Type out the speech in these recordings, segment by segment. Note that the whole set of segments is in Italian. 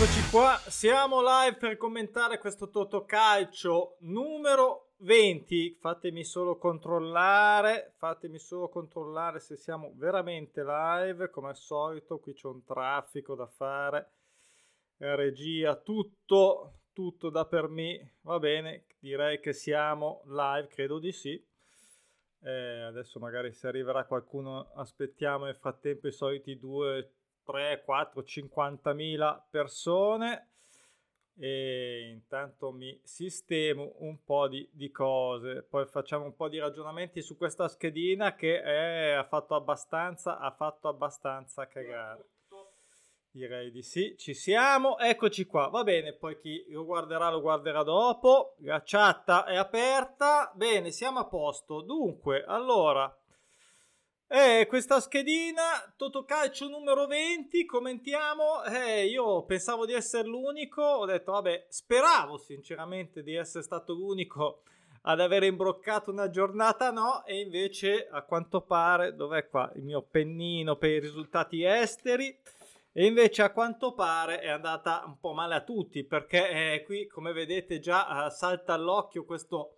Eccoci qua, siamo live per commentare questo Totocalcio numero 20. Fatemi solo controllare, fatemi solo controllare se siamo veramente live. Come al solito, qui c'è un traffico da fare. Regia, tutto, tutto da per me. Va bene, direi che siamo live, credo di sì. Eh, adesso magari se arriverà qualcuno aspettiamo nel frattempo i soliti 2, 3, 4, 50.000 persone. E intanto mi sistemo un po' di, di, cose. Poi facciamo un po' di ragionamenti su questa schedina che è, ha fatto abbastanza ha fatto abbastanza cagare. Direi di sì, ci siamo, eccoci qua, va bene, poi chi lo guarderà lo guarderà dopo, la chat è aperta, bene, siamo a posto, dunque, allora, eh, questa schedina, Totocalcio numero 20, commentiamo, eh, io pensavo di essere l'unico, ho detto, vabbè, speravo sinceramente di essere stato l'unico ad aver imbroccato una giornata, no, e invece a quanto pare, dov'è qua? Il mio pennino per i risultati esteri? E invece a quanto pare è andata un po' male a tutti perché eh, qui come vedete già eh, salta all'occhio questo,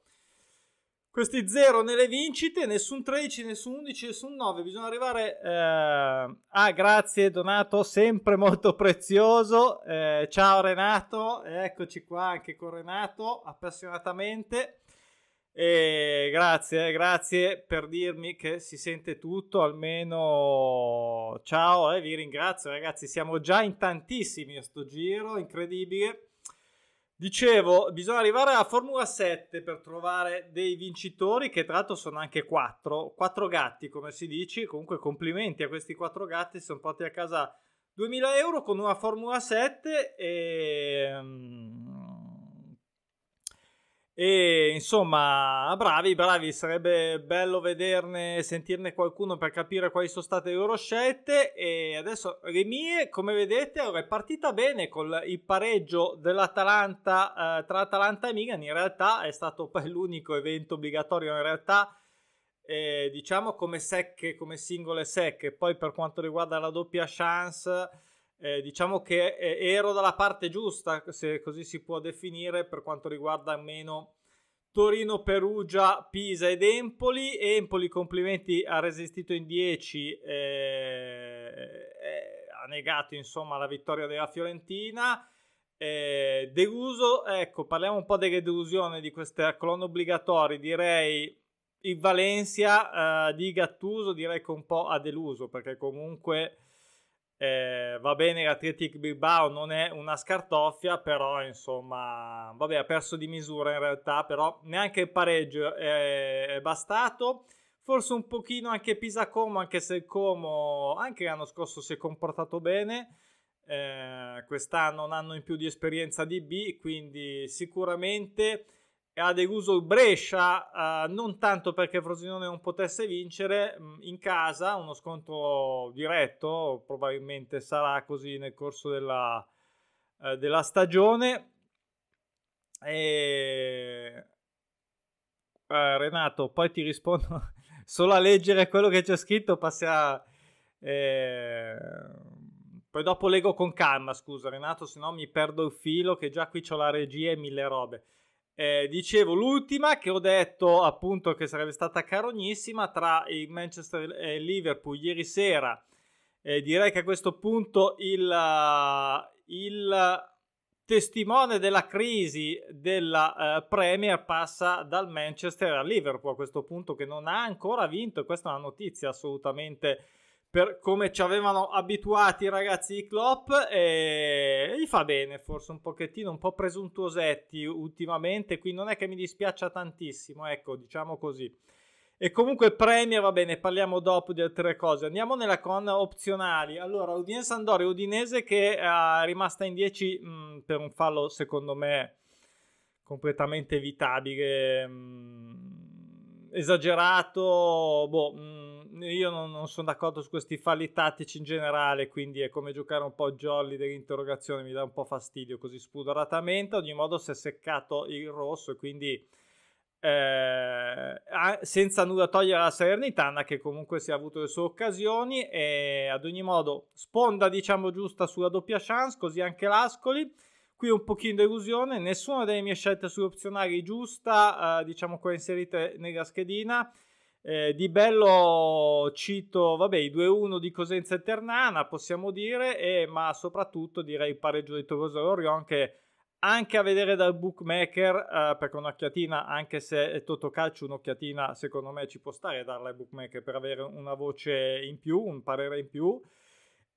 questi 0 nelle vincite, nessun 13, nessun 11, nessun 9. Bisogna arrivare... Eh... Ah, grazie Donato, sempre molto prezioso. Eh, ciao Renato, eccoci qua anche con Renato, appassionatamente. E grazie, grazie per dirmi che si sente tutto, almeno ciao, eh, vi ringrazio ragazzi, siamo già in tantissimi a sto giro, incredibile. Dicevo, bisogna arrivare alla Formula 7 per trovare dei vincitori, che tra l'altro sono anche quattro, quattro gatti come si dice, comunque complimenti a questi quattro gatti, sono portati a casa 2000 euro con una Formula 7 e... E insomma, bravi, bravi, sarebbe bello vederne, sentirne qualcuno per capire quali sono state le loro scelte. E adesso le mie, come vedete, è partita bene con il pareggio dell'Atalanta eh, tra Atalanta e Milan. In realtà è stato poi l'unico evento obbligatorio, in realtà, eh, diciamo come secche, come singole secche. Poi per quanto riguarda la doppia chance eh, diciamo che eh, ero dalla parte giusta, se così si può definire, per quanto riguarda almeno Torino, Perugia, Pisa ed Empoli. Empoli, complimenti, ha resistito in 10, eh, eh, ha negato insomma la vittoria della Fiorentina. Eh, deluso, ecco, parliamo un po' delle delusioni di queste colonne obbligatorie. Direi il Valencia eh, di Gattuso, direi che un po' ha deluso perché comunque eh, va bene, l'Athletic Bilbao non è una scartoffia, però insomma, vabbè, ha perso di misura in realtà, però neanche il pareggio è, è bastato. Forse un pochino anche Pisa Como, anche se il Como anche l'anno scorso si è comportato bene. Eh, quest'anno un anno in più di esperienza di B, quindi sicuramente ha deluso il Brescia, eh, non tanto perché Frosinone non potesse vincere, mh, mm, in casa uno scontro diretto, probabilmente sarà così nel corso della, eh, della stagione. E... Eh, Renato, poi ti rispondo solo a leggere quello che c'è scritto, passiamo... Eh... Poi dopo leggo con calma, scusa Renato, se no mi perdo il filo che già qui ho la regia e mille robe. Eh, dicevo l'ultima che ho detto appunto che sarebbe stata carognissima tra il Manchester e il Liverpool ieri sera. Eh, direi che a questo punto il, il testimone della crisi della uh, Premier passa dal Manchester al Liverpool a questo punto che non ha ancora vinto. Questa è una notizia assolutamente per come ci avevano abituati i ragazzi di Klopp e gli fa bene forse un pochettino un po' presuntuosetti ultimamente. Qui non è che mi dispiaccia tantissimo ecco diciamo così. E comunque Premier va bene parliamo dopo di altre cose. Andiamo nella con opzionali. Allora Udinese Andorra Udinese che è rimasta in 10 mh, per un fallo secondo me completamente evitabile mh, esagerato boh mh, io non, non sono d'accordo su questi falli tattici in generale, quindi è come giocare un po' jolly dell'interrogazione, mi dà un po' fastidio così spudoratamente. Ogni modo si è seccato il rosso e quindi eh, senza nulla togliere la Salernitana che comunque si è avuto le sue occasioni e ad ogni modo sponda diciamo giusta sulla doppia chance così anche l'Ascoli qui un pochino di illusione nessuna delle mie scelte sulle opzionali giusta eh, diciamo quella inserite nella schedina eh, di bello cito vabbè i 2-1 di Cosenza e Ternana possiamo dire e, ma soprattutto direi il pareggio di Tolosa Orion che anche a vedere dal bookmaker, eh, perché un'occhiatina, anche se è Totocalcio, un'occhiatina secondo me ci può stare darla ai bookmaker per avere una voce in più, un parere in più.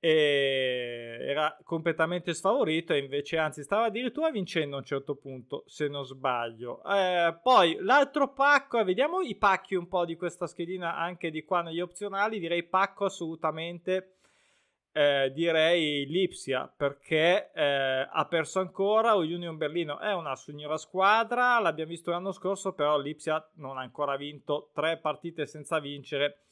Era completamente sfavorito e invece anzi stava addirittura vincendo a un certo punto se non sbaglio eh, poi l'altro pacco eh, vediamo i pacchi un po' di questa schedina anche di qua negli opzionali direi pacco assolutamente eh, direi Lipsia perché eh, ha perso ancora. Union Berlino è una signora squadra, l'abbiamo visto l'anno scorso, però Lipsia non ha ancora vinto tre partite senza vincere.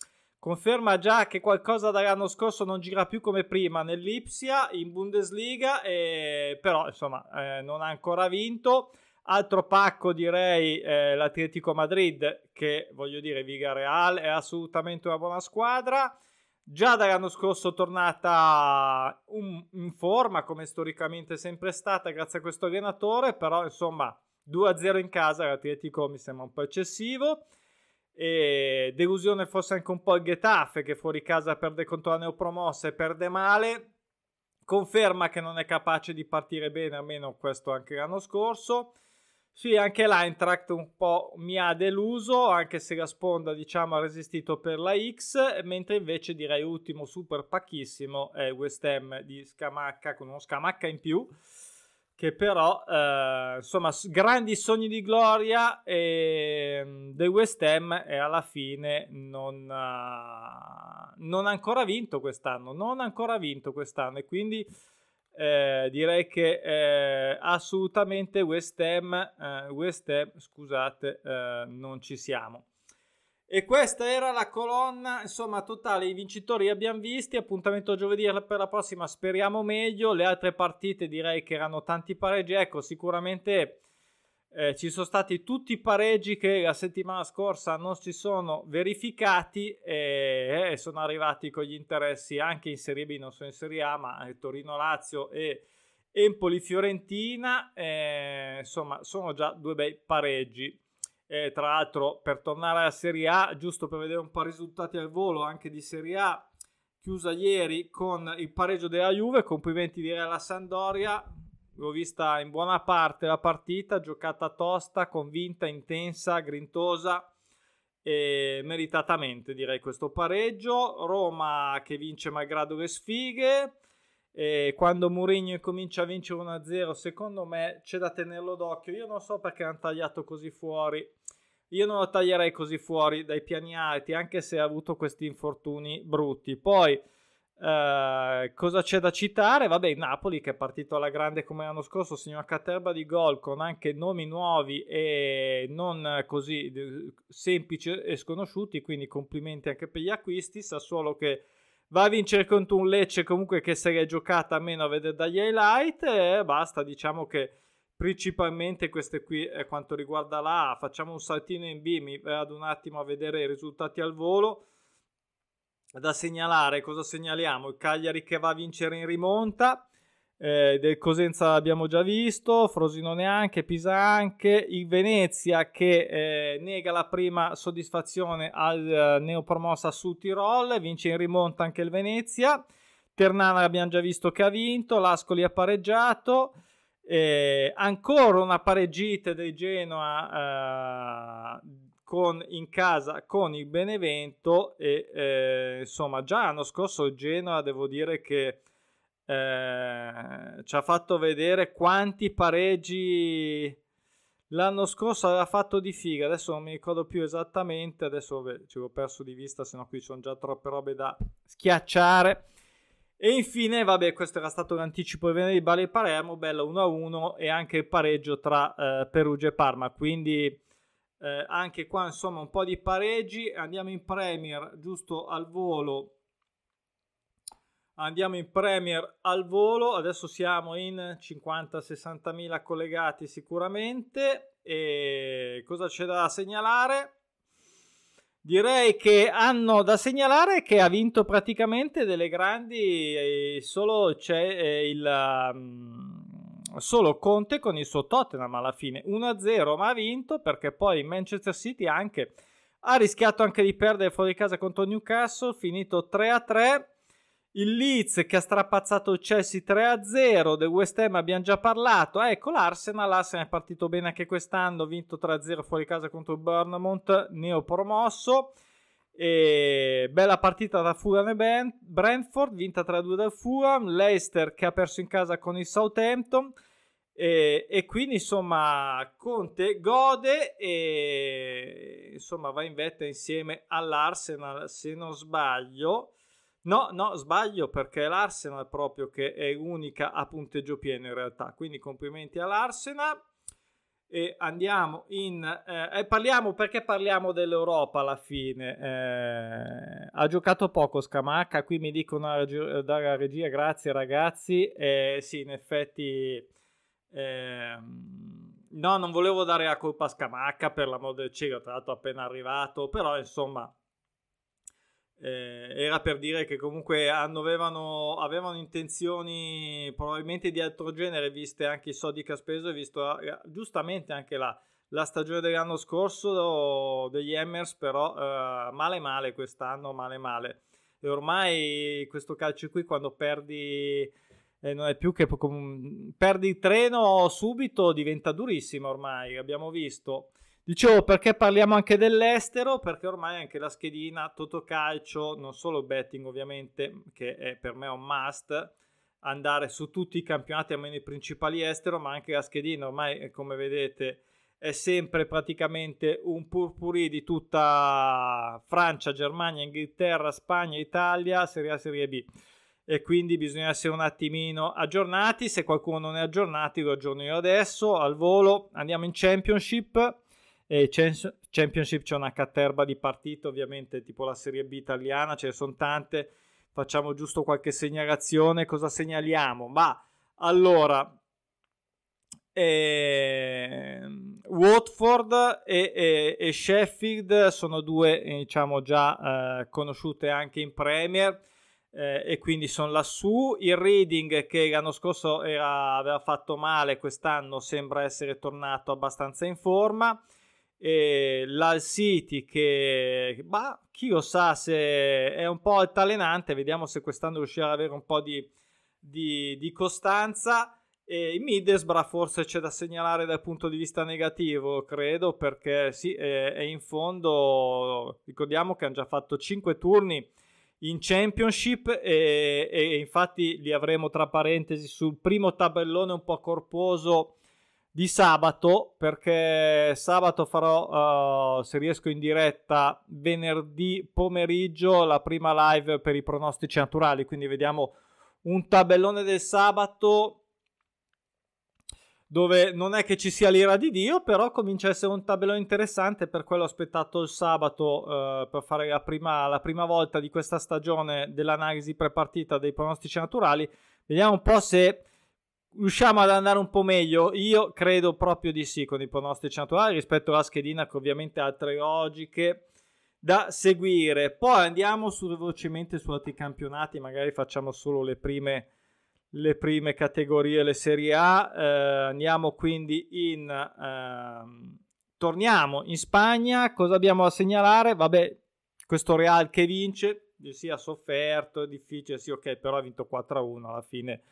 Conferma già che qualcosa dall'anno scorso non gira più come prima nell'Ipsia in Bundesliga, e, però insomma eh, non ha ancora vinto. Altro pacco direi eh, l'Atletico Madrid che voglio dire Viga Real è assolutamente una buona squadra già dall'anno scorso tornata un, in forma come storicamente è sempre stata grazie a questo allenatore, però insomma 2-0 in casa l'Atletico mi sembra un po' eccessivo. E delusione forse anche un po' il Getafe che fuori casa perde contro la neopromossa e perde male. Conferma che non è capace di partire bene, almeno questo anche l'anno scorso. Sì, anche l'Eintracht un po' mi ha deluso, anche se la sponda diciamo ha resistito per la X, mentre invece direi ultimo super pacchissimo è West Ham di Scamacca con uno Scamacca in più, che però eh, insomma grandi sogni di gloria e, mm, del West Ham e alla fine non, uh, non ha ancora vinto quest'anno, non ha ancora vinto quest'anno e quindi eh, direi che eh, assolutamente West Ham, eh, West Ham scusate, eh, non ci siamo. E questa era la colonna, insomma, totale. I vincitori abbiamo visti. Appuntamento giovedì per la prossima, speriamo meglio. Le altre partite direi che erano tanti pareggi. Ecco, sicuramente eh, ci sono stati tutti i pareggi che la settimana scorsa non si sono verificati e, e sono arrivati con gli interessi anche in Serie B, non sono in Serie A, ma Torino-Lazio e Empoli-Fiorentina. Eh, insomma, sono già due bei pareggi. Eh, tra l'altro, per tornare alla Serie A, giusto per vedere un po' i risultati al volo anche di Serie A, chiusa ieri con il pareggio della Juve. Complimenti direi alla Sandoria L'ho vista in buona parte la partita, giocata tosta, convinta, intensa, grintosa e meritatamente direi questo pareggio. Roma che vince malgrado le sfighe. E quando Mourinho comincia a vincere 1-0, secondo me c'è da tenerlo d'occhio. Io non so perché hanno tagliato così fuori. Io non lo taglierei così fuori dai piani alti, anche se ha avuto questi infortuni brutti. Poi Uh, cosa c'è da citare? Vabbè, Napoli che è partito alla grande come l'anno scorso, segna una caterba di gol con anche nomi nuovi e non così semplici e sconosciuti, quindi complimenti anche per gli acquisti. Sassuolo che va a vincere contro un Lecce comunque che se l'è giocata a meno a vedere dagli highlight e basta, diciamo che principalmente queste qui è quanto riguarda la A. Facciamo un saltino in B, mi vado un attimo a vedere i risultati al volo da segnalare, cosa segnaliamo? Il Cagliari che va a vincere in rimonta, eh, del Cosenza abbiamo già visto, Frosinone anche, Pisa anche, il Venezia che eh, nega la prima soddisfazione al eh, neopromossa su Tirol, vince in rimonta anche il Venezia, Ternana abbiamo già visto che ha vinto, l'Ascoli ha pareggiato, eh, ancora una pareggita del Genoa eh, con, in casa con il Benevento e eh, insomma già l'anno scorso il Genoa devo dire che eh, ci ha fatto vedere quanti pareggi l'anno scorso aveva fatto di figa. Adesso non mi ricordo più esattamente. Adesso vabbè, ci ho perso di vista se no qui sono già troppe robe da schiacciare. E infine, vabbè, questo era stato l'anticipo di venerdì Bale Palermo, bello 1-1 e anche il pareggio tra eh, Perugia e Parma. Quindi eh, anche qua insomma un po' di pareggi. Andiamo in Premier giusto al volo Andiamo in Premier al volo, adesso siamo in 50-60 mila collegati sicuramente. E cosa c'è da segnalare? Direi che hanno da segnalare che ha vinto praticamente delle grandi, solo c'è eh, il um, solo Conte con il suo Tottenham alla fine 1-0, ma ha vinto perché poi Manchester City anche ha rischiato anche di perdere fuori casa contro Newcastle, finito 3-3 il Leeds che ha strapazzato il Chelsea 3-0, del West Ham abbiamo già parlato. ecco l'Arsenal, l'Arsenal è partito bene anche quest'anno, vinto 3-0 fuori casa contro il Bournemouth, neopromosso. E bella partita da Fulham e Brentford, vinta 3-2 dal Fulham, Leicester che ha perso in casa con il Southampton. E, e, quindi insomma Conte gode e insomma va in vetta insieme all'Arsenal se non sbaglio No, no, sbaglio perché l'Arsenal proprio che è unica a punteggio pieno in realtà. Quindi complimenti all'Arsenal. E andiamo in... Eh, eh, parliamo perché parliamo dell'Europa alla fine. Eh, ha giocato poco Scamacca, qui mi dicono dalla regia grazie ragazzi. Eh, sì, in effetti... Ehm, no, non volevo dare la colpa a Scamacca per l'amor del cielo, tra l'altro appena arrivato, però insomma eh, era per dire che comunque avevano, avevano, intenzioni probabilmente di altro genere, viste anche i soldi che ha speso e visto eh, giustamente anche la, la, stagione dell'anno scorso degli Emmers, però eh, male male quest'anno, male male. E ormai questo calcio qui quando perdi eh, non è più che perdi il treno subito diventa durissimo ormai, abbiamo visto. Dicevo perché parliamo anche dell'estero, perché ormai anche la schedina Totocalcio, non solo betting ovviamente, che è per me un must, andare su tutti i campionati, almeno i principali estero, ma anche la schedina ormai, eh, come vedete, è sempre praticamente un purpurì di tutta Francia, Germania, Inghilterra, Spagna, Italia, Serie A, Serie B. E quindi bisogna essere un attimino aggiornati. Se qualcuno non è aggiornato, lo aggiorno io adesso al volo. Andiamo in Championship e Championship c'è una caterba di partite, ovviamente, tipo la Serie B italiana, ce ne sono tante. Facciamo giusto qualche segnalazione. Cosa segnaliamo? Ma allora, eh, Watford e, e, e, Sheffield sono due, diciamo, già eh, conosciute anche in Premier. Eh, e quindi sono lassù. Il Reading che l'anno scorso era, aveva fatto male, quest'anno sembra essere tornato abbastanza in forma e l'Al City che ma chi lo sa se è un po' altalenante vediamo se quest'anno riuscirà ad avere un po' di, di, di costanza. E in Middlesbrough forse c'è da segnalare dal punto di vista negativo credo perché sì è, è in fondo ricordiamo che hanno già fatto 5 turni in Championship e, e infatti li avremo tra parentesi sul primo tabellone un po' corposo di sabato perché sabato farò uh, se riesco in diretta venerdì pomeriggio la prima live per i pronostici naturali. Quindi vediamo un tabellone del sabato dove non è che ci sia l'ira di Dio però comincia a essere un tabellone interessante. Per quello ho aspettato il sabato uh, per fare la prima, la prima volta di questa stagione dell'analisi prepartita dei pronostici naturali. Vediamo un po' se riusciamo ad andare un po' meglio? Io credo proprio di sì con i pronostici naturali rispetto alla schedina che ovviamente ha altre logiche da seguire. Poi andiamo su, velocemente su altri campionati, magari facciamo solo le prime, le prime categorie, le Serie A. Eh, andiamo quindi in... Eh, torniamo in Spagna, cosa abbiamo da segnalare? Vabbè, questo Real che vince, sì ha sofferto, è difficile, sì ok, però ha vinto 4-1 alla fine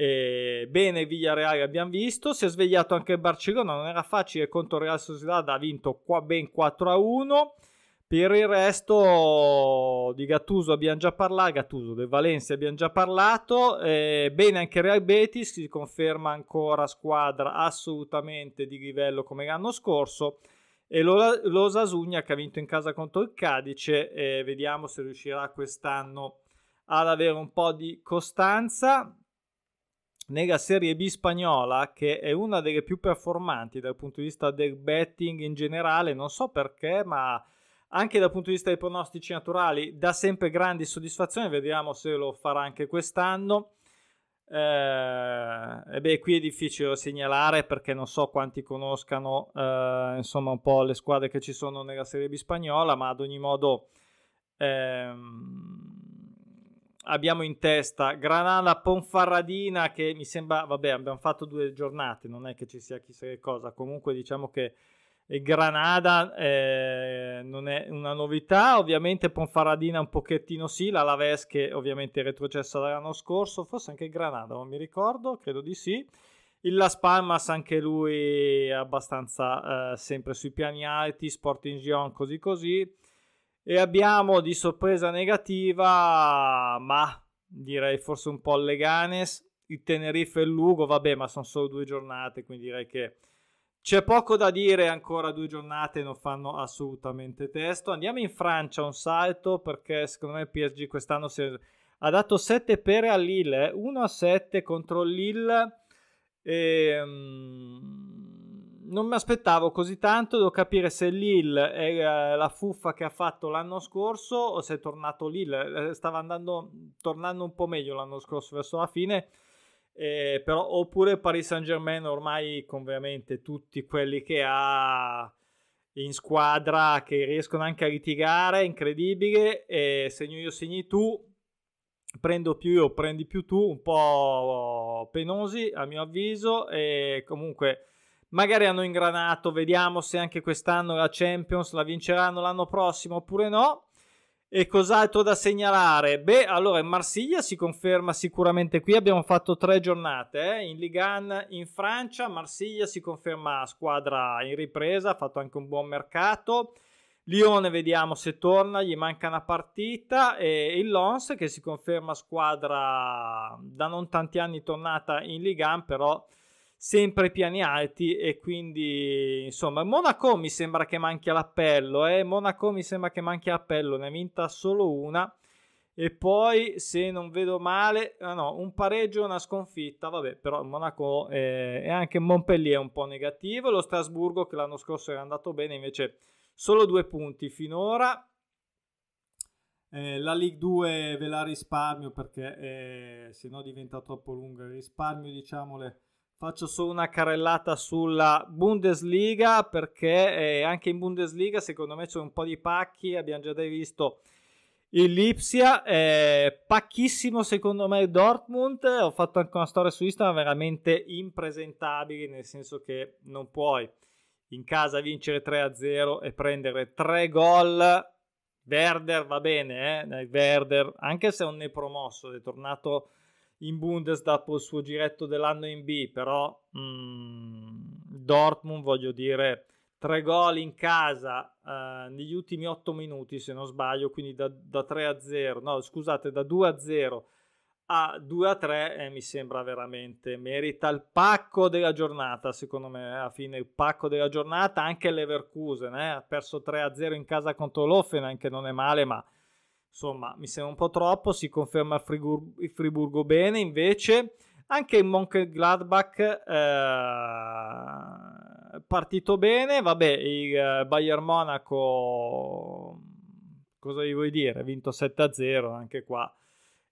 eh, bene Villarreal abbiamo visto, si è svegliato anche il Barcellona, non era facile contro Real Sociedad, ha vinto qua ben 4 a 1. Per il resto di Gattuso abbiamo già parlato, Gattuso del Valencia abbiamo già parlato, eh, bene anche Real Betis, si conferma ancora squadra assolutamente di livello come l'anno scorso. E lo Sasugna che ha vinto in casa contro il Cadice, eh, vediamo se riuscirà quest'anno ad avere un po' di costanza nella Serie B spagnola, che è una delle più performanti dal punto di vista del betting in generale, non so perché, ma anche dal punto di vista dei pronostici naturali dà sempre grandi soddisfazioni, vediamo se lo farà anche quest'anno. Eh, e beh, qui è difficile segnalare perché non so quanti conoscano eh, insomma un po' le squadre che ci sono nella Serie B spagnola, ma ad ogni modo ehm, abbiamo in testa Granada Ponfarradina che mi sembra, vabbè, abbiamo fatto due giornate, non è che ci sia chissà che cosa, comunque diciamo che Granada eh, non è una novità, ovviamente Ponfaradina un pochettino sì, la Laves che ovviamente è retrocessa dall'anno scorso, forse anche Granada, non mi ricordo, credo di sì. Il Las Palmas anche lui abbastanza eh, sempre sui piani alti, Sporting Gion così così. E abbiamo di sorpresa negativa, ma direi forse un po' il Leganes, il Tenerife e il Lugo, vabbè ma sono solo due giornate, quindi direi che c'è poco da dire, ancora due giornate non fanno assolutamente testo. Andiamo in Francia un salto perché secondo me il PSG quest'anno si è... ha dato 7 pere a Lille, 1 a 7 contro Lille. E, um, non mi aspettavo così tanto, devo capire se Lille è la fuffa che ha fatto l'anno scorso o se è tornato Lille. Eh, stava andando, tornando un po' meglio l'anno scorso verso la fine eh, però, oppure Paris Saint Germain ormai con veramente tutti quelli che ha in squadra che riescono anche a litigare, incredibile, e segno io, segni tu, prendo più io, prendi più tu, un po' penosi a mio avviso, e comunque magari hanno ingranato, vediamo se anche quest'anno la Champions la vinceranno l'anno prossimo oppure no. E cos'altro da segnalare? Beh, allora Marsiglia si conferma sicuramente qui. Abbiamo fatto tre giornate eh? in Ligan in Francia. Marsiglia si conferma squadra in ripresa, ha fatto anche un buon mercato. Lione vediamo se torna, gli manca una partita. E il Lons che si conferma squadra da non tanti anni tornata in Ligan, però sempre piani alti e quindi insomma Monaco mi sembra che manchi l'appello eh? Monaco mi sembra che manchi l'appello ne ha vinta solo una. E poi se non vedo male ah no, un pareggio e una sconfitta. Vabbè però Monaco è, è anche Montpellier un po' negativo. Lo Strasburgo che l'anno scorso era andato bene invece solo due punti finora. Eh, la League 2 ve la risparmio perché eh, se no diventa troppo lunga risparmio diciamole Faccio solo una carrellata sulla Bundesliga perché eh, anche in Bundesliga secondo me c'è un po' di pacchi, abbiamo già visto il Lipsia, eh, pacchissimo secondo me Dortmund, ho fatto anche una storia su Instagram veramente impresentabili, nel senso che non puoi in casa vincere 3-0 e prendere 3 gol. Werder va bene, eh? Werder, anche se è un ne promosso, è tornato in Bundes dopo il suo giretto dell'anno in B, però mm, Dortmund, voglio dire, tre gol in casa eh, negli ultimi otto minuti, se non sbaglio, quindi da, da 3 a 0, no scusate, da 2 a 0 a 2 a 3 eh, mi sembra veramente merita il pacco della giornata secondo me alla fine il pacco della giornata. Anche l'Everkusen eh, ha perso 3 a 0 in casa contro l'Offenheim che non è male ma insomma mi sembra un po' troppo, si conferma il, Frigur- il Friburgo bene, invece anche il Mönchengladbach eh, partito bene, vabbè il eh, Bayern Monaco cosa vi vuoi dire, ha vinto 7-0 anche qua.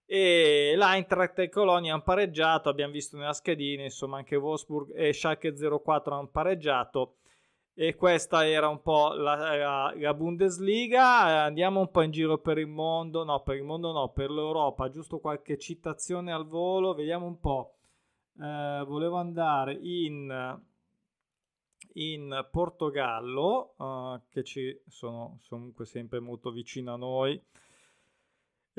E l'Eintracht e Colonia hanno pareggiato, abbiamo visto nella schedina, insomma anche Wolfsburg e Schalke 04 hanno pareggiato e questa era un po' la, la, la, Bundesliga. Andiamo un po' in giro per il mondo, no, per il mondo no, per l'Europa, giusto qualche citazione al volo, vediamo un po'. Eh, volevo andare in, in Portogallo, uh, che ci sono comunque sempre molto vicino a noi.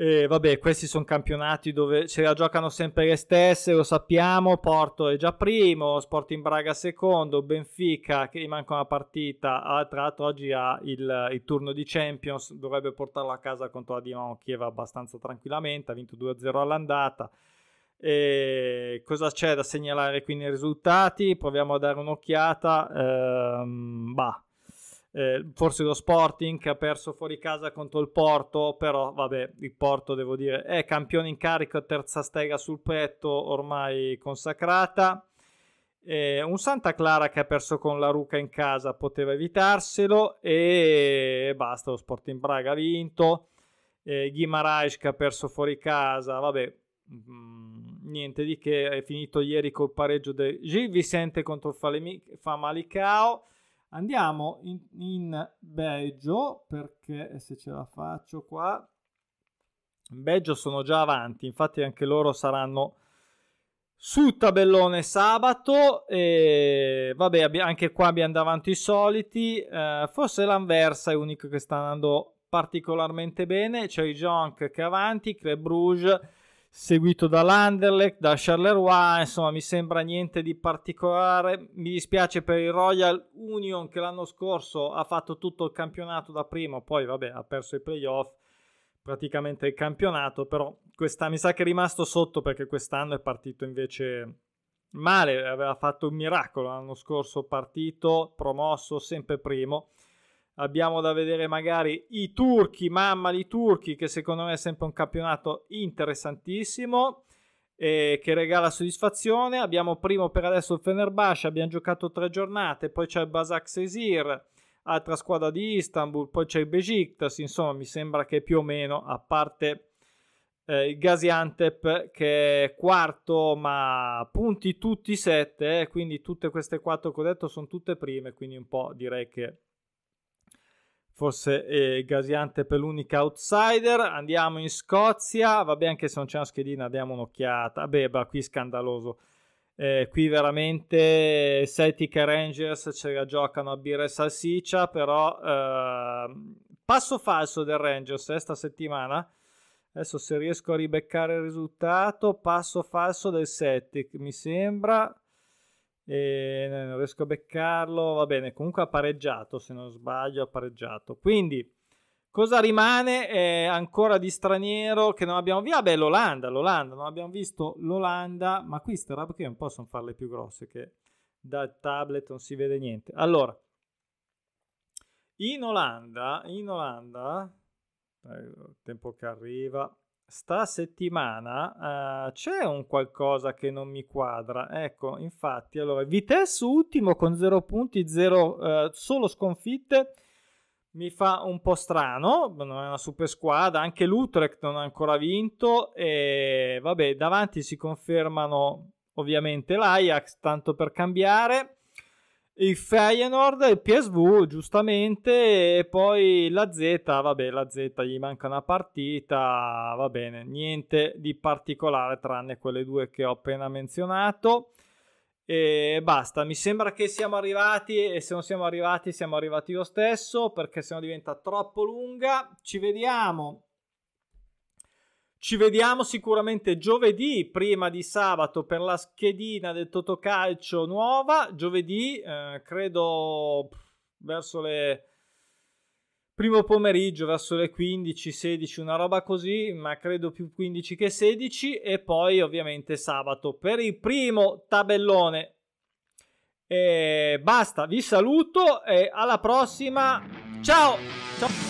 E vabbè, questi sono campionati dove se la giocano sempre le stesse, lo sappiamo. Porto è già primo, Sporting Braga secondo, Benfica che gli manca una partita. Ah, tra l'altro oggi ha il, il, turno di Champions, dovrebbe portarlo a casa contro la Dinamo Kiev abbastanza tranquillamente, ha vinto 2-0 all'andata. E cosa c'è da segnalare qui nei risultati? Proviamo a dare un'occhiata. Ehm, bah eh, forse lo Sporting che ha perso fuori casa contro il Porto, però vabbè, il Porto devo dire è campione in carico, terza stega sul petto, ormai consacrata. Eh, un Santa Clara che ha perso con la Ruca in casa poteva evitarselo e basta, lo Sporting Braga ha vinto. Eh, Guimaraes che ha perso fuori casa, vabbè, mh, mm, niente di che, è finito ieri col pareggio del Gil Vicente contro Famalicao. Andiamo in, in Belgio perché se ce la faccio qua. In Belgio sono già avanti, infatti anche loro saranno sul tabellone sabato. E vabbè, anche qua abbiamo davanti i soliti. Eh, forse l'Anversa è l'unico che sta andando particolarmente bene. C'è il Jonk che è avanti, Club Bruges seguito dall'Anderlecht, da Charleroi, insomma mi sembra niente di particolare. Mi dispiace per il Royal Union che l'anno scorso ha fatto tutto il campionato da primo, poi vabbè ha perso i playoff, praticamente il campionato, però questa, mi sa che è rimasto sotto perché quest'anno è partito invece male, aveva fatto un miracolo l'anno scorso, partito, promosso, sempre primo abbiamo da vedere magari i turchi, mamma di turchi, che secondo me è sempre un campionato interessantissimo. Eh, che regala soddisfazione. Abbiamo primo per adesso il Fenerbahce, abbiamo giocato tre giornate, poi c'è il Basak Sesir, altra squadra di Istanbul, poi c'è il Besiktas, insomma mi sembra che più o meno, a parte eh, il Gaziantep che è quarto ma punti tutti sette, eh, quindi tutte queste quattro che ho detto sono tutte prime, quindi un po' direi che forse eh, Gaziante per l'unica outsider. Andiamo in Scozia, vabbè anche se non c'è una schedina diamo un'occhiata. Vabbè, bah, qui scandaloso. Eh, qui veramente Celtic e Rangers ce la giocano a birra e salsiccia, però eh, passo falso del Rangers eh, sta settimana. Adesso se riesco a ribeccare il risultato, passo falso del Celtic, mi sembra e non riesco a beccarlo, va bene, comunque ha pareggiato, se non sbaglio ha pareggiato. Quindi cosa rimane eh, ancora di straniero che non abbiamo visto? Vabbè, l'Olanda, l'Olanda, non abbiamo visto l'Olanda, ma qui sta roba che non possono farle più grosse che dal tablet non si vede niente. Allora, in Olanda, in Olanda, eh, tempo che arriva, sta settimana uh, c'è un qualcosa che non mi quadra. Ecco, infatti, allora, Vitesse ultimo con 0 punti, 0 uh, solo sconfitte. Mi fa un po' strano, non è una super squadra, anche l'Utrecht non ha ancora vinto e vabbè, davanti si confermano ovviamente l'Ajax, tanto per cambiare il Feyenoord, il PSV giustamente e poi la Z, vabbè la Z gli manca una partita, va bene, niente di particolare tranne quelle due che ho appena menzionato. E basta, mi sembra che siamo arrivati e se non siamo arrivati siamo arrivati lo stesso perché se no diventa troppo lunga, ci vediamo ci vediamo sicuramente giovedì, prima di sabato, per la schedina del Totocalcio nuova. Giovedì, eh, credo verso le primo pomeriggio, verso le 15, 16, una roba così, ma credo più 15 che 16. E poi, ovviamente, sabato per il primo tabellone. E basta, vi saluto e alla prossima. Ciao! Ciao!